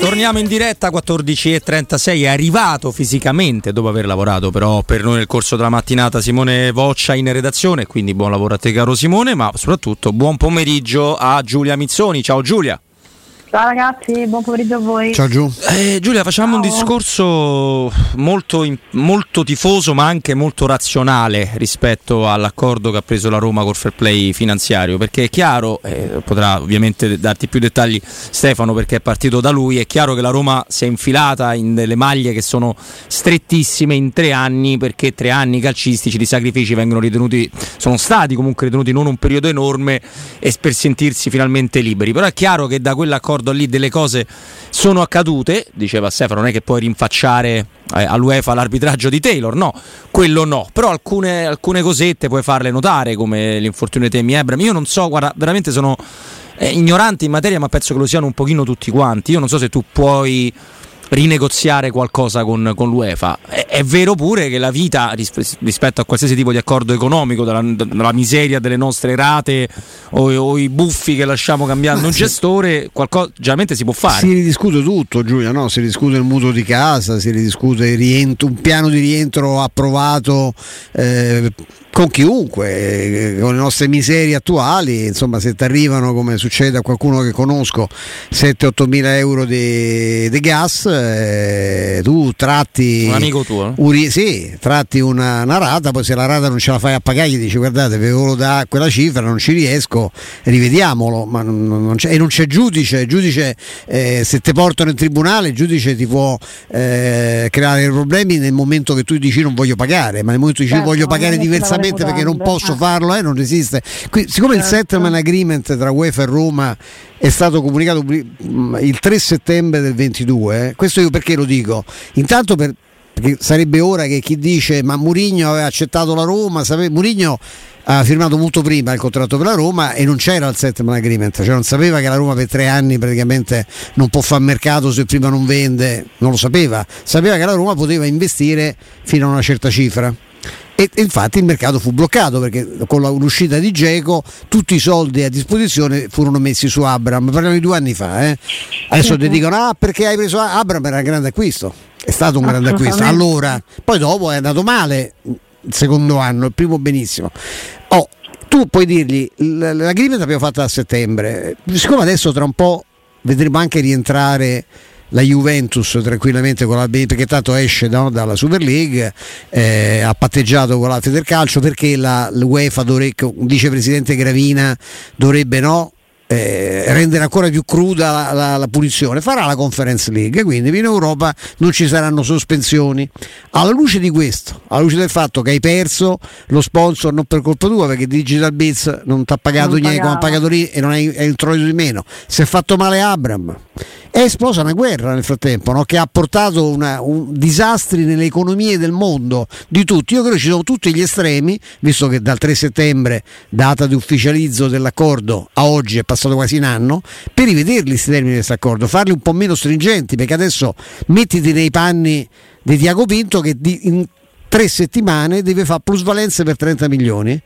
Torniamo in diretta 14.36, è arrivato fisicamente dopo aver lavorato però per noi nel corso della mattinata Simone Voccia in redazione, quindi buon lavoro a te caro Simone, ma soprattutto buon pomeriggio a Giulia Mizzoni, ciao Giulia. Ciao ragazzi, buon pomeriggio a voi. Ciao Giù. Eh, Giulia, facciamo Ciao. un discorso molto, molto tifoso ma anche molto razionale rispetto all'accordo che ha preso la Roma col fair play finanziario, perché è chiaro, eh, potrà ovviamente darti più dettagli Stefano perché è partito da lui, è chiaro che la Roma si è infilata in delle maglie che sono strettissime in tre anni perché tre anni calcistici di sacrifici vengono ritenuti, sono stati comunque ritenuti non un periodo enorme e per sentirsi finalmente liberi, però è chiaro che da quell'accordo lì delle cose sono accadute, diceva Stefano, non è che puoi rinfacciare eh, all'UEFA l'arbitraggio di Taylor, no, quello no, però alcune, alcune cosette puoi farle notare come l'infortunio di Temi Ebram, io non so, guarda, veramente sono eh, ignoranti in materia ma penso che lo siano un pochino tutti quanti, io non so se tu puoi rinegoziare qualcosa con, con l'UEFA. È, è vero pure che la vita ris- rispetto a qualsiasi tipo di accordo economico, dalla, dalla miseria delle nostre rate o, o i buffi che lasciamo cambiando Ma un sì. gestore, qualcosa generalmente si può fare. Si ridiscute tutto, Giulia, no? si discute il mutuo di casa, si ridiscute il rientro- un piano di rientro approvato eh, con chiunque, eh, con le nostre miserie attuali, insomma se ti arrivano come succede a qualcuno che conosco 7-8 mila euro di di gas, eh, tu tratti... Un amico tuo? no? un ri- sì, tratti una, una rata, poi se la rata non ce la fai a pagare gli dici guardate, vi volevo da quella cifra, non ci riesco, rivediamolo, ma non, non c'è, e non c'è giudice, il giudice eh, se ti portano in tribunale il giudice ti può eh, creare problemi nel momento che tu dici non voglio pagare, ma nel momento che dici Certo, voglio pagare diversamente lavori perché non posso farlo, eh, non esiste. Qui- siccome il Certo. settlement agreement tra UEFA e Roma è stato comunicato mm, il 3 settembre del 22, eh, questo io perché lo dico? Intanto per, perché sarebbe ora che chi dice ma Murigno aveva accettato la Roma, sape- Murigno ha firmato molto prima il contratto per la Roma e non c'era il settlement agreement, cioè non sapeva che la Roma per tre anni praticamente non può fare mercato se prima non vende, non lo sapeva, sapeva che la Roma poteva investire fino a una certa cifra. E e infatti il mercato fu bloccato perché con la- l'uscita di Geco tutti i soldi a disposizione furono messi su Abram, parliamo di due anni fa. eh. Adesso ti dicono ah perché hai preso Abram era un grande acquisto, è stato un grande acquisto. Allora, poi dopo è andato male il secondo anno, il primo benissimo. Oh, tu puoi dirgli l- l'agreement l'abbiamo fatta a settembre, siccome adesso tra un po' vedremo anche rientrare la Juventus tranquillamente con la B perché tanto esce no, dalla Super League eh, ha patteggiato con la Federcalcio perché la l'UEFA dovrebbe, dice presidente Gravina dovrebbe no eh, rendere ancora più cruda la, la- la punizione. Farà la Conference League quindi in Europa non ci saranno sospensioni. Alla luce di questo alla luce del fatto che hai perso lo sponsor non per colpa tua perché Digital Bits non ti ha pagato Non niente come ha pagato lì e non hai, hai introito di meno. Si è fatto male Abram è esplosa una guerra nel frattempo no? che ha portato una- un- disastri nelle economie del mondo di tutti. Io credo ci sono tutti gli estremi, visto che dal 3 settembre, data di ufficializzo dell'accordo, a oggi è passato quasi un anno, per rivederli questi termini di questo accordo, farli un po' meno stringenti, perché adesso mettiti nei panni di Tiago Pinto che di- in tre settimane deve fare plusvalenze per 30 milioni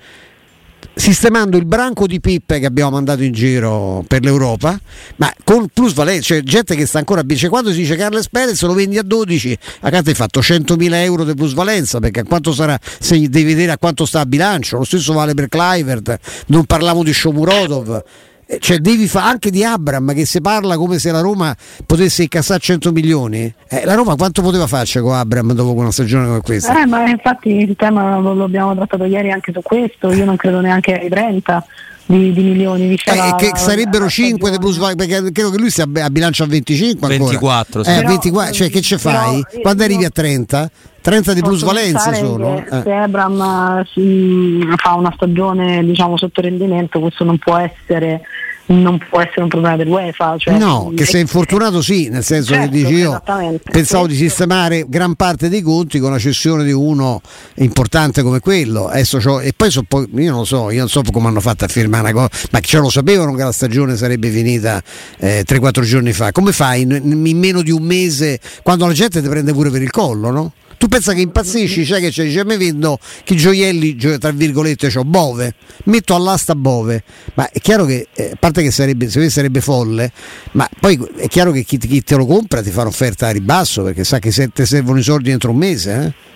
sistemando il branco di pippe che abbiamo mandato in giro per l'Europa, ma con plusvalenza, cioè gente che sta ancora a cioè quando si dice Carles Perez lo vendi a 12, a quanto hai fatto 100.000 euro di plusvalenza, perché a quanto sarà, se devi vedere a quanto sta a bilancio, lo stesso vale per Clivert, non parliamo di Shomurodov. Eh, cioè devi fare anche di Abram che si parla come se la Roma potesse incassare 100 milioni. Eh, la Roma quanto poteva farci con Abram dopo una stagione come questa? Eh, ma infatti il tema lo, abbiamo trattato ieri anche su questo, io non credo neanche ai 30 di, di milioni. Eh, la, che sarebbero la 5 di plus perché credo che lui sia a bilancio a 25 ancora. 24, sì. eh, 24 cioè che ci fai? Però, Quando arrivi a 30? 30 di plusvalenza sono. Eh. Se Abram si, fa una stagione diciamo sotto rendimento, questo non può essere non può essere un problema dell'UEFA. Cioè, no, che sei infortunato sì, nel senso certo, che dici io pensavo di sistemare gran parte dei conti con la cessione di uno importante come quello. e poi so, io non lo so, io non so come hanno fatto a firmare una cosa, ma ce lo sapevano che la stagione sarebbe finita eh, 3-4 giorni fa. Come fai in, in meno di un mese quando la gente ti prende pure per il collo, no? Tu pensa che impazzisci, cioè che c'è, dice, me vendo che gioielli, tra virgolette, ho Bove, metto all'asta Bove, ma è chiaro che, eh, a parte che sarebbe, sarebbe folle, ma poi è chiaro che chi, chi, te lo compra ti fa un'offerta a ribasso perché sa che se ti servono i soldi entro un mese. Eh?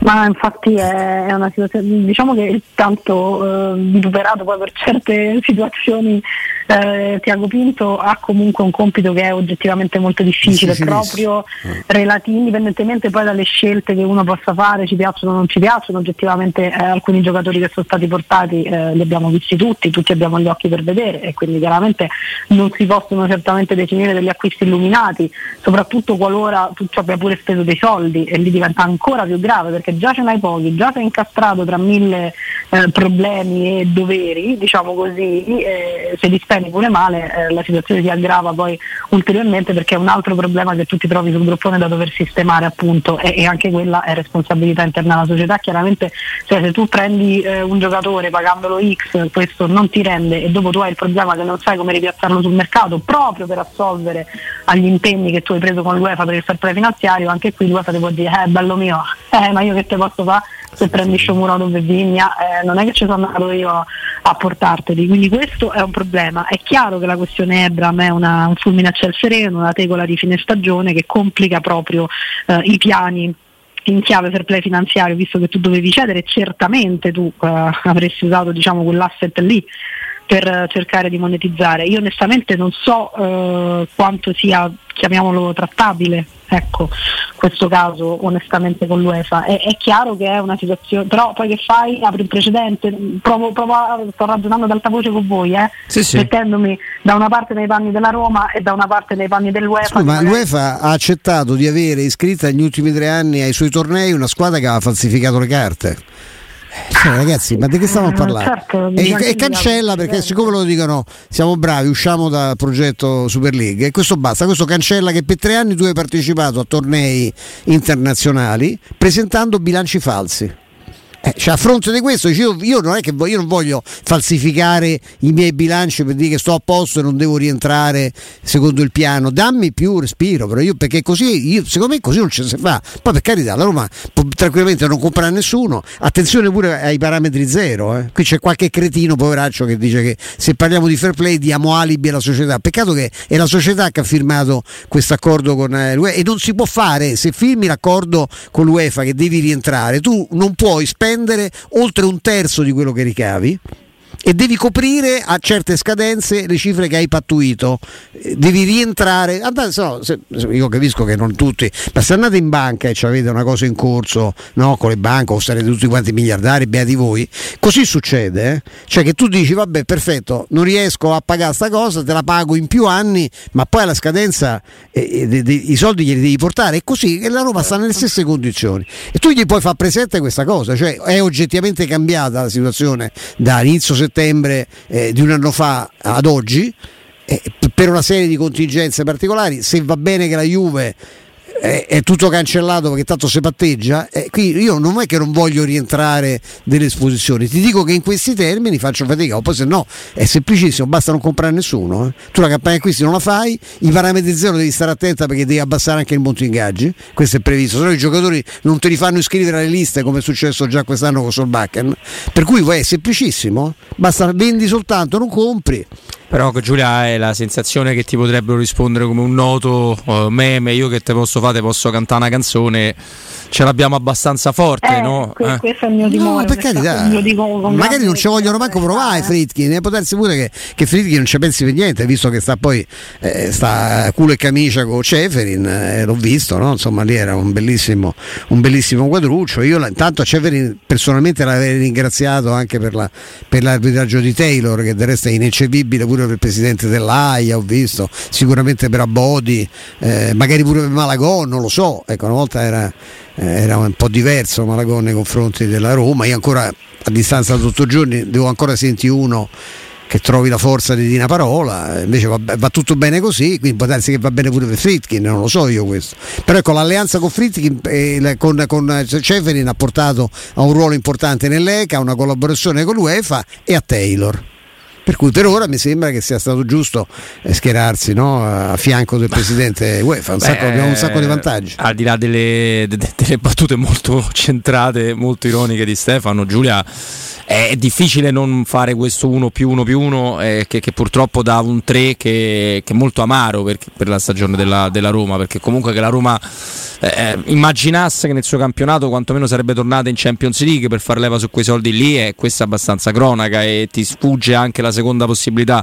Ma infatti è, è, una situazione, diciamo che tanto eh, vituperato poi per certe situazioni eh, Tiago Pinto ha comunque un compito che è oggettivamente molto difficile, sì, proprio sì. relativo, indipendentemente poi dalle scelte che uno possa fare, ci piacciono o non ci piacciono, oggettivamente eh, alcuni giocatori che sono stati portati eh, li abbiamo visti tutti, tutti abbiamo gli occhi per vedere e quindi chiaramente non si possono certamente definire degli acquisti illuminati, soprattutto qualora tu ci abbia pure speso dei soldi e lì diventa ancora più grave perché già ce n'hai pochi, già sei incastrato tra mille eh, problemi e doveri, diciamo così, eh, se li spende pure male eh, la situazione si aggrava poi ulteriormente perché è un altro problema che tu ti trovi sul gruppone da dover sistemare appunto e, e anche quella è responsabilità interna alla società. Chiaramente cioè, se tu prendi eh, un giocatore pagandolo X, questo non ti rende e dopo tu hai il problema che non sai come ripiazzarlo sul mercato proprio per assolvere agli impegni che tu hai preso con l'UEFA per il fair play finanziario, anche qui l'UEFA ti può dire eh bello mio, eh ma io che te posso fare se prendi Shomurodov e Vigna, eh, non è che ci sono andato io a, a, portarteli, quindi questo è un problema. È chiaro che la questione Ebram è una, un fulmine a ciel sereno, una tegola di fine stagione che complica proprio eh, i piani in chiave per play finanziario, visto che tu dovevi cedere, certamente tu eh, avresti usato diciamo, quell'asset lì per cercare di monetizzare. Io onestamente non so eh, quanto sia, chiamiamolo, trattabile ecco, questo caso onestamente con l'UEFA. È, è, chiaro che è una situazione, però poi che fai? Apri il precedente, provo, provo a, sto ragionando ad alta voce con voi, eh? sì, sì. mettendomi da una parte nei panni della Roma e da una parte nei panni dell'UEFA. Scusa, ma l'UEFA ha accettato di avere iscritta negli ultimi tre anni ai suoi tornei una squadra che aveva falsificato le carte. Cioè, ragazzi, ma di che stiamo a eh, parlare? Certo, e, e, cancella perché siccome lo dicono siamo bravi, usciamo dal progetto Super League e questo basta, questo cancella che per tre anni tu hai partecipato a tornei internazionali presentando bilanci falsi. Eh, cioè, a fronte di questo, io, io, non che, io, non voglio falsificare i miei bilanci per dire che sto a posto e non devo rientrare secondo il piano. Dammi più respiro, però io, perché così, io, secondo me così non ci si fa. Poi per carità, la Roma può tranquillamente non comprare nessuno. Attenzione pure ai parametri zero. Eh. Qui c'è qualche cretino, poveraccio, che dice che se parliamo di fair play diamo alibi alla società. Peccato che è la società che ha firmato questo accordo con eh, l'UEFA e non si può fare se firmi l'accordo con l'UEFA che devi rientrare. Tu non puoi spendere spendere oltre un terzo di quello che ricavi e devi coprire a certe scadenze le cifre che hai pattuito, eh, devi rientrare. Andate, no, se, io capisco che non tutti, ma se andate in banca e avete una cosa in corso no, con le banche o sarete tutti quanti miliardari, beati voi, così succede. Eh? Cioè che tu dici, vabbè, perfetto, non riesco a pagare questa cosa, te la pago in più anni, ma poi alla scadenza eh, eh, de, de, i soldi glieli devi portare. E così e la Roma sta nelle stesse condizioni. E tu gli puoi far presente questa cosa, cioè è oggettivamente cambiata la situazione da inizio settembre settembre eh, di un anno fa ad oggi, eh, per una serie di contingenze particolari, se va bene che la Juve è, è, tutto cancellato perché tanto si patteggia. Eh, qui io non è che non voglio rientrare delle esposizioni, ti dico che in questi termini faccio fatica, o poi se no è semplicissimo, basta non comprare nessuno. Eh. Tu la campagna acquisti non la fai, i parametri zero devi stare attenta perché devi abbassare anche il monto ingaggi, questo è previsto, se no i giocatori non te li fanno iscrivere alle liste come è successo già quest'anno con Solbakken. Per cui è semplicissimo, basta vendi soltanto, non compri. Però Giulia hai la sensazione che ti potrebbero rispondere come un noto uh, meme, io che te posso fare, posso cantare una canzone ce l'abbiamo abbastanza forte, Eh, no? que- Eh. questo è il mio timore. No, per carità. Magari non ci vogliono manco provare eh. Fritkin, eh, può darsi pure che, che Fritkin non ci pensi per niente, visto che sta poi eh, sta culo e camicia con Ceferin, eh, l'ho visto, no? insomma lì era un bellissimo, un bellissimo quadruccio. Io intanto a Ceferin personalmente l'avrei ringraziato anche per, la- per l'arbitraggio di Taylor, che del resto è ineccepibile pure per il presidente dell'AIA, ho visto, sicuramente per Abodi, eh, magari pure per Malagon, non lo so, ecco una volta era, era un po' diverso Malagon nei confronti della Roma, io ancora a distanza di otto giorni devo ancora sentire uno che trovi la forza di dire una parola, invece va, va tutto bene così, quindi può darsi che va bene pure per Fritkin, non lo so io questo. Però ecco l'alleanza con Fritkin e la- con, con Ceferin ha portato a un ruolo importante nell'ECA, a una collaborazione con l'UEFA e a Taylor. Per cui per ora mi sembra che sia stato giusto eh, schierarsi no, a fianco del presidente UEFA, un sacco- Beh, abbiamo un sacco di vantaggi. Al di là delle, de- de- delle battute molto centrate, molto ironiche di Stefano, Giulia, è difficile non fare questo 1 più 1 più 1 eh, che, che purtroppo dà un 3 che, che è molto amaro per, per la stagione della, della Roma, perché comunque che la Roma eh, immaginasse che nel suo campionato quantomeno sarebbe tornata in Champions League per far leva su quei soldi lì, e questa è abbastanza cronaca e ti sfugge anche la seconda possibilità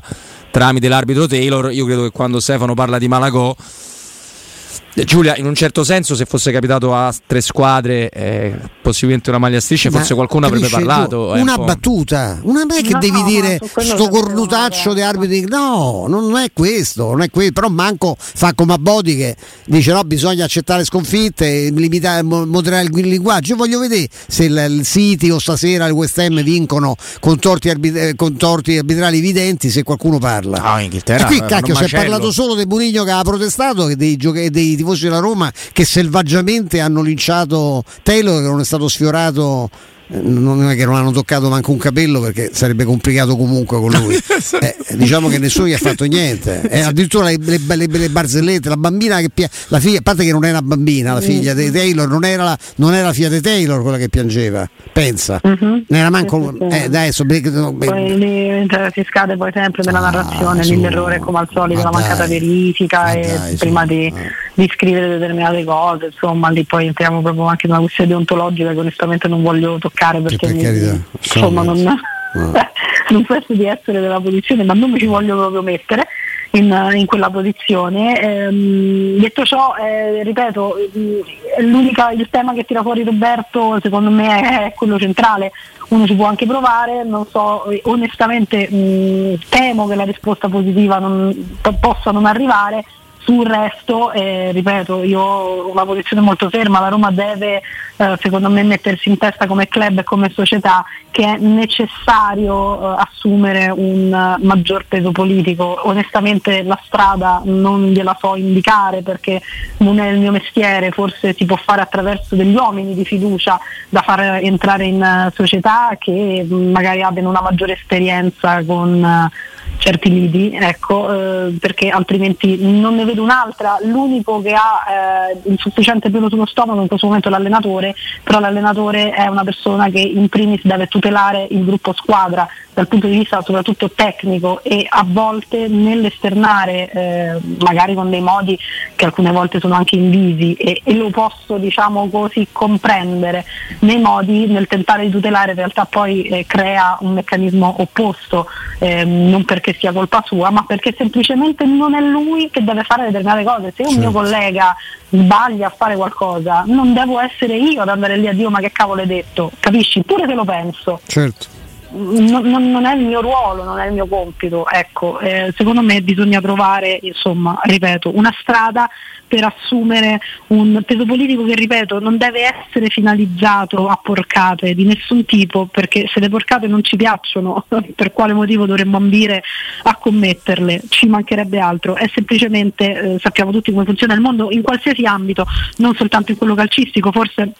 tramite l'arbitro Taylor. Io credo che quando Stefano parla di Malagò eh, Giulia, in un certo senso, se fosse capitato a tre squadre, eh, possibilmente una maglia strisce, forse qualcuno avrebbe parlato. tu, un Una po'- battuta, una non è che No, devi no, dire sto cornutaccio di arbitri. No, non è questo, non è questo. Però Manco fa come a Bodi che dice no, bisogna accettare sconfitte, limitare, mo- moderare il linguaggio. Io voglio vedere se il, il City o stasera il West Ham vincono con torti, arbit- eh, con torti arbitrali evidenti se qualcuno parla. No, in Inghilterra. E qui cacchio un si è parlato solo di Mourinho che ha protestato e dei, dei tifosi della Roma che selvaggiamente hanno linciato Taylor che non è stato sfiorato non è che non hanno toccato manco un capello perché sarebbe complicato comunque con lui Eh, diciamo che nessuno gli ha fatto niente e addirittura le, le- le- le barzellette la bambina che pia- la figlia a parte che non una bambina la figlia di Taylor non era la, non era la figlia di Taylor quella che piangeva pensa Mhm. non era manco eh, dai adesso no, Poi lì cioè, si scade poi sempre nella Ah, narrazione, su. l'errore come al solito, la mancata dai. verifica e dai, su. prima di, Eh. di scrivere determinate cose, insomma lì poi entriamo proprio anche in una questione deontologica che onestamente non voglio toccare perché per carità, insomma non, insomma. non penso di essere della posizione, ma non mi ci voglio proprio mettere. In, in quella posizione. Ehm, detto ciò, eh, ripeto, eh, l'unica- il tema che tira fuori Roberto secondo me è quello centrale. Uno ci può anche provare, non so, eh, onestamente mh, temo che la risposta positiva non, po- possa non arrivare. Sul resto, eh, ripeto, io ho una posizione molto ferma, la Roma deve eh, secondo me mettersi in testa come club e come società che è necessario eh, assumere un eh, maggior peso politico. Onestamente la strada non gliela so indicare perché non è il mio mestiere, forse si può fare attraverso degli uomini di fiducia da far entrare in eh, società che mh, magari abbiano una maggiore esperienza con eh, certi lidi, ecco, eh, perché altrimenti non ne vedo un'altra. L'unico che ha eh, il sufficiente pelo sullo stomaco in questo momento è l'allenatore, però l'allenatore è una persona che in primis deve tutelare il gruppo squadra dal punto di vista soprattutto tecnico e a volte nell'esternare, eh, magari con dei modi che alcune volte sono anche invisi e, e lo posso diciamo così comprendere. Nei modi nel tentare di tutelare in realtà poi eh, crea un meccanismo opposto, ehm, non perché sia colpa sua, ma perché semplicemente non è lui che deve fare determinate cose. Se un mio collega sbaglia a fare qualcosa, non devo essere io ad andare lì a dire "Oh, ma che cavolo hai detto, capisci? Pure se lo penso. Certo non, non- è il mio ruolo, non è il mio compito. Ecco, eh, secondo me bisogna trovare, insomma, ripeto, una strada per assumere un peso politico che, ripeto, non deve essere finalizzato a porcate di nessun tipo, perché se le porcate non ci piacciono, per quale motivo dovremmo ambire a commetterle? Ci mancherebbe altro, è semplicemente, eh, sappiamo tutti come funziona il mondo in qualsiasi ambito, non soltanto in quello calcistico, forse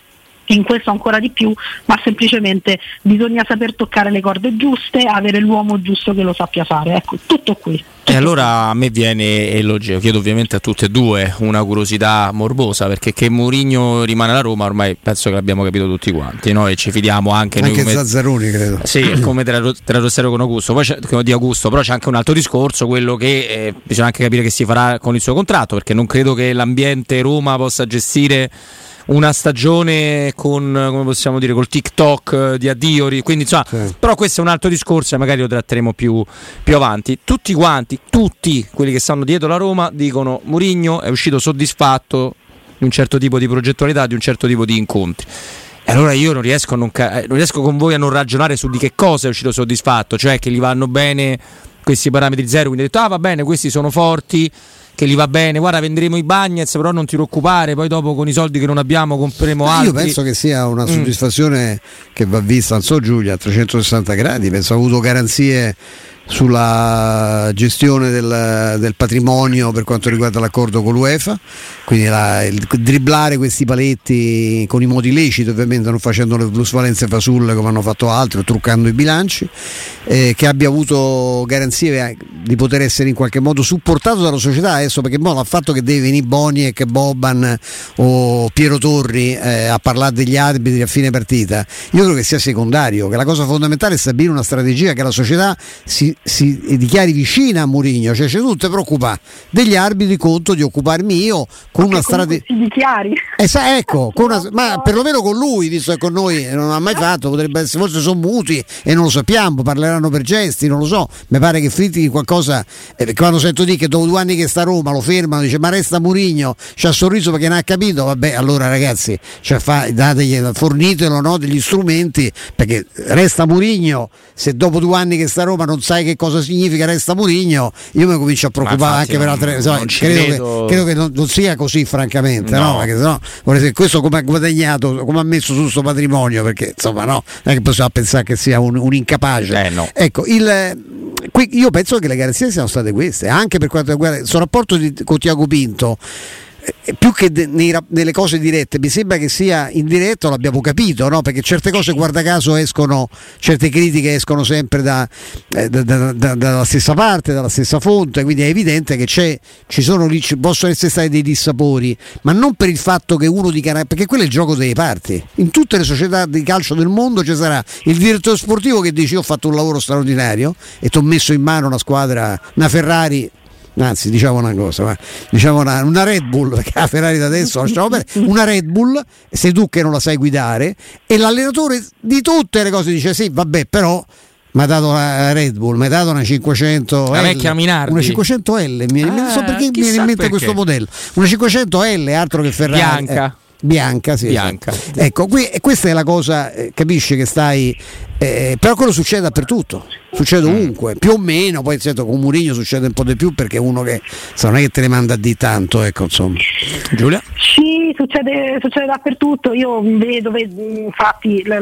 in questo ancora di più, ma semplicemente bisogna saper toccare le corde giuste, avere l'uomo giusto che lo sappia fare. Ecco, tutto qui. E allora a me viene, e lo chiedo ovviamente a tutte e due, una curiosità morbosa, perché che Mourinho rimane alla Roma ormai penso che l'abbiamo capito tutti quanti, no? e ci fidiamo anche, noi anche come... Zazzaroni credo Sì, come Terrarossero con Augusto, poi c'è, di Augusto, però c'è anche un altro discorso, quello che eh, bisogna anche capire che si farà con il suo contratto, perché non credo che l'ambiente Roma possa gestire una stagione con, come possiamo dire, col TikTok eh, di addio, quindi insomma, sì. però questo è un altro discorso e magari lo tratteremo più, più, avanti. Tutti quanti, tutti quelli che stanno dietro la Roma dicono Murigno è uscito soddisfatto di un certo tipo di progettualità, di un certo tipo di incontri. E allora io non riesco, non ca- non riesco con voi a non ragionare su di che cosa è uscito soddisfatto, cioè che gli vanno bene questi parametri zero, quindi ho detto ah va bene, questi sono forti, che gli va bene, guarda venderemo i Bagnets, però non ti preoccupare, poi dopo con i soldi che non abbiamo compreremo altri. Io penso che sia una mm. soddisfazione mm. che va vista, non so Giulia, a 360 gradi, penso ha avuto garanzie sulla gestione del, del, patrimonio per quanto riguarda l'accordo con l'UEFA, quindi la, il, dribblare questi paletti con i modi leciti, ovviamente non facendo le plusvalenze fasulle come hanno fatto altri, truccando i bilanci, eh, che abbia avuto garanzie eh, di poter essere in qualche modo supportato dalla società. Adesso perché boh, il fatto che deve venire Boni e Boban o Piero Torri eh, a parlare degli arbitri a fine partita, io credo che sia secondario, che la cosa fondamentale è stabilire una strategia che la società si si dichiari vicina a Mourinho, cioè c'è tu te preoccupare degli arbitri conto di occuparmi io con una strategia. Si dichiari. Eh, sa, ecco, una, ma perlomeno con lui, visto che con noi non ha mai fatto, potrebbe essere, forse sono muti e non lo sappiamo, parleranno per gesti, non lo so. Mi pare che Fritti qualcosa, eh, quando sento dire che dopo due anni che sta a Roma lo fermano, dice ma resta Murigno, ci ha sorriso perché non ha capito, vabbè allora ragazzi, cioè fa, dategli, fornitelo no, degli strumenti, perché resta Murigno, se dopo due anni che sta a Roma non sai che cosa significa resta Murigno, io mi comincio a preoccupare anche per altre cose. credo, credo, che, credo che non, non, sia così, francamente, no. no? Perché sennò questo come ha guadagnato, come ha messo su questo patrimonio, perché insomma no, non è che possiamo pensare che sia un, un incapace. Eh, no. Ecco, il, qui, io penso che le garanzie siano state queste, anche per quanto riguarda il suo rapporto di, con Tiago Pinto più che nei, nelle cose dirette, mi sembra che sia indiretto, l'abbiamo capito, no? perché certe cose, guarda caso, escono, certe critiche escono sempre da, eh, da, da, dalla stessa parte, dalla stessa fonte, quindi è evidente che ci sono lì, ci possono essere stati dei dissapori, ma non per il fatto che uno dica, perché quello è il gioco delle parti. In tutte le società di calcio del mondo ci sarà il direttore sportivo che dice io ho fatto un lavoro straordinario e ti ho messo in mano una squadra, una Ferrari anzi diciamo una cosa, diciamo una, una, Red Bull, perché la Ferrari da adesso lasciamo bene, una Red Bull, sei tu che non la sai guidare, e l'allenatore di tutte le cose dice sì, vabbè, però mi ha dato la Red Bull, mi ha dato una 500 la vecchia Minardi. una 500L, mi, ah, non so perché mi viene in mente perché. questo modello, una 500L, altro che Ferrari. Bianca. Eh, bianca, sì, bianca. Esatto. Ecco, qui, questa è la cosa, eh, capisci che stai eh, però quello succede dappertutto, succede mm. ovunque, più o meno, poi certo con Murigno succede un po' di più perché uno che so, non è che te ne manda di tanto, ecco insomma. Giulia? Sì, succede, succede dappertutto, io vedo, vedo infatti la,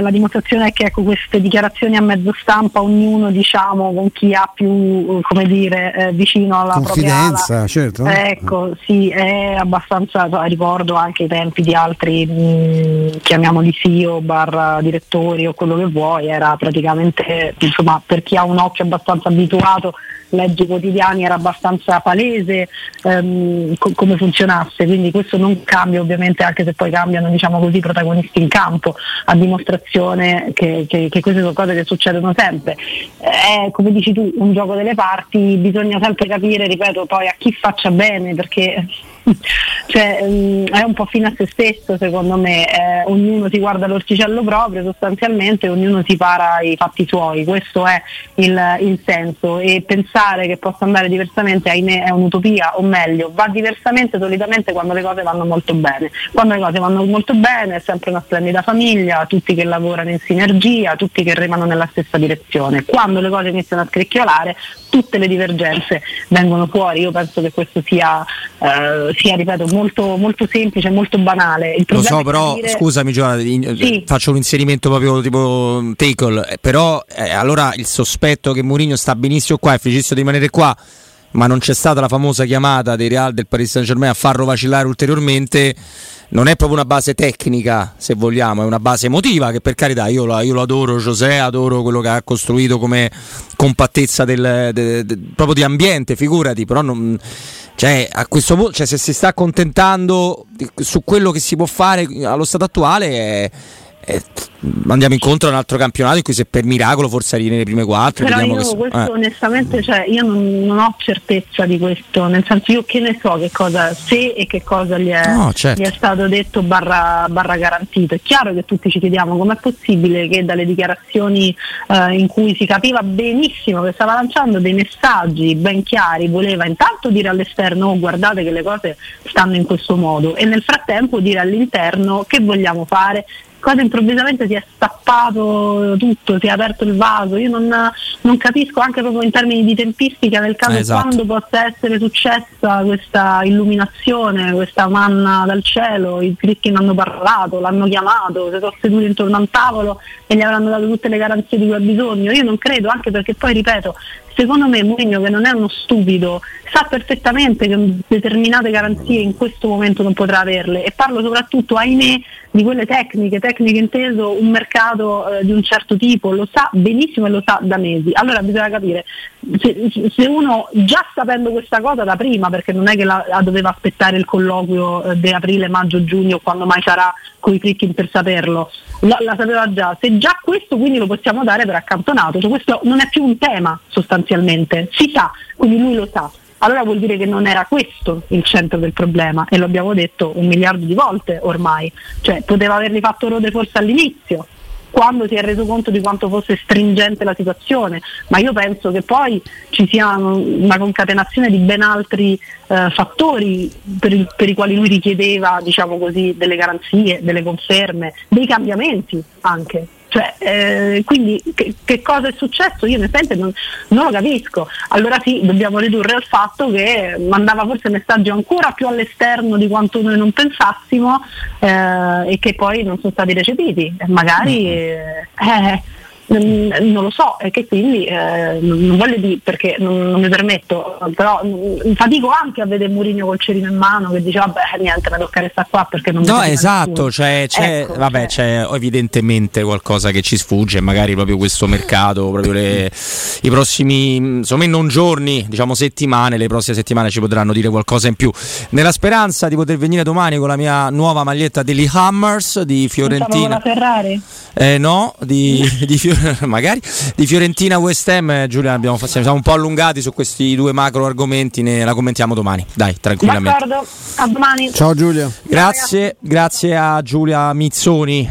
la, dimostrazione è che ecco, queste dichiarazioni a mezzo stampa ognuno diciamo con chi ha più come dire eh, vicino alla confidenza, propria certo. Ecco, sì, è abbastanza, ricordo anche i tempi di altri mh, mm, chiamiamoli CEO barra direttori o quello che vuoi, era praticamente, insomma, per chi ha un occhio abbastanza abituato, leggi quotidiani, era abbastanza palese ehm, co- come funzionasse, quindi questo non cambia ovviamente anche se poi cambiano diciamo così, i protagonisti in campo, a dimostrazione che, che, che, queste sono cose che succedono sempre. È come dici tu un gioco delle parti, bisogna sempre capire, ripeto, poi a chi faccia bene perché cioè, um, è un po' fine a se stesso secondo me, eh, ognuno si guarda l'orticello proprio sostanzialmente, ognuno si para i fatti suoi, questo è il, il senso. E pensare che possa andare diversamente ahimè è un'utopia o meglio va diversamente solitamente quando le cose vanno molto bene, quando le cose vanno molto bene è sempre una splendida famiglia, tutti che lavorano in sinergia, tutti che remano nella stessa direzione, quando le cose iniziano a scricchiolare tutte le divergenze vengono fuori, io penso che questo sia eh, sia, ripeto, molto, molto semplice, molto banale. Il Lo so, però capire... scusami Giovanni, sì. faccio un inserimento proprio tipo tackle, eh, però eh, allora il sospetto che Mourinho sta benissimo qua e felicissimo di rimanere qua ma non c'è stata la famosa chiamata dei Real del Paris Saint Germain a farlo vacillare ulteriormente non è proprio una base tecnica, se vogliamo, è una base emotiva che per carità io lo, io lo adoro, José, adoro quello che ha costruito come compattezza del, de, de, proprio di ambiente, figurati, però non, cioè, a questo punto, cioè, se si sta accontentando su quello che si può fare allo stato attuale è, eh, andiamo incontro a un altro campionato in cui se per miracolo forse arrivi nelle prime quattro. Però io che... questo eh. onestamente, cioè, io non, non, ho certezza di questo, nel senso io che ne so che cosa, se e che cosa gli è, no, certo. gli è stato detto barra, barra, garantito. È chiaro che tutti ci chiediamo com'è possibile che dalle dichiarazioni eh, in cui si capiva benissimo che stava lanciando dei messaggi ben chiari, voleva intanto dire all'esterno oh, guardate che le cose stanno in questo modo e nel frattempo dire all'interno che vogliamo fare, cosa improvvisamente si è stappato tutto, si è aperto il vaso. Io non, non capisco anche proprio in termini di tempistica nel caso esatto. quando possa essere successa questa illuminazione, questa manna dal cielo, i cristiani hanno parlato, l'hanno chiamato, si sono seduti intorno a un tavolo e gli avranno dato tutte le garanzie di cui ha bisogno. Io non credo, anche perché poi ripeto, secondo me Mourinho che non è uno stupido sa perfettamente che determinate garanzie in questo momento non potrà averle e parlo soprattutto ahimè di quelle tecniche, tecniche inteso un mercato eh, di un certo tipo, lo sa benissimo e lo sa da mesi. Allora bisogna capire se, se uno già sapendo questa cosa da prima, perché non è che la, la doveva aspettare il colloquio eh, di aprile, maggio, giugno, quando mai sarà con i clicking per saperlo, la, la, sapeva già. Se già questo quindi lo possiamo dare per accantonato, cioè questo non è più un tema sostanzialmente, si sa, quindi lui lo sa. Allora vuol dire che non era questo il centro del problema e lo abbiamo detto un miliardo di volte ormai, cioè poteva averli fatto rode forse all'inizio quando si è reso conto di quanto fosse stringente la situazione, ma io penso che poi ci sia una concatenazione di ben altri eh, fattori per, il, per, i quali lui richiedeva diciamo così, delle garanzie, delle conferme, dei cambiamenti anche. Cioè, eh, quindi che, che, cosa è successo? Io onestamente non, non lo capisco. Allora sì, dobbiamo ridurre al fatto che mandava forse messaggi ancora più all'esterno di quanto noi non pensassimo eh, e che poi non sono stati recepiti. Magari mm-hmm. eh, non lo so e che quindi eh, non voglio dire perché non, non, mi permetto, però fatico anche a vedere Mourinho col cerino in mano che dice vabbè niente mi tocca restare qua perché non No esatto, c'è, c'è, ecco, vabbè, c'è evidentemente qualcosa che ci sfugge, magari proprio questo mercato, proprio le, i prossimi, insomma non giorni, diciamo settimane, le prossime settimane ci potranno dire qualcosa in più. Nella speranza di poter venire domani con la mia nuova maglietta degli Hammers di Fiorentina. Ferrari? Eh, no, di, di Fiorentina magari. Di Fiorentina West Ham eh, Giulia abbiamo, siamo un po' allungati su questi due macro argomenti ne la commentiamo domani. Dai tranquillamente. D'accordo a domani. Ciao Giulia. Grazie grazie a Giulia Mizzoni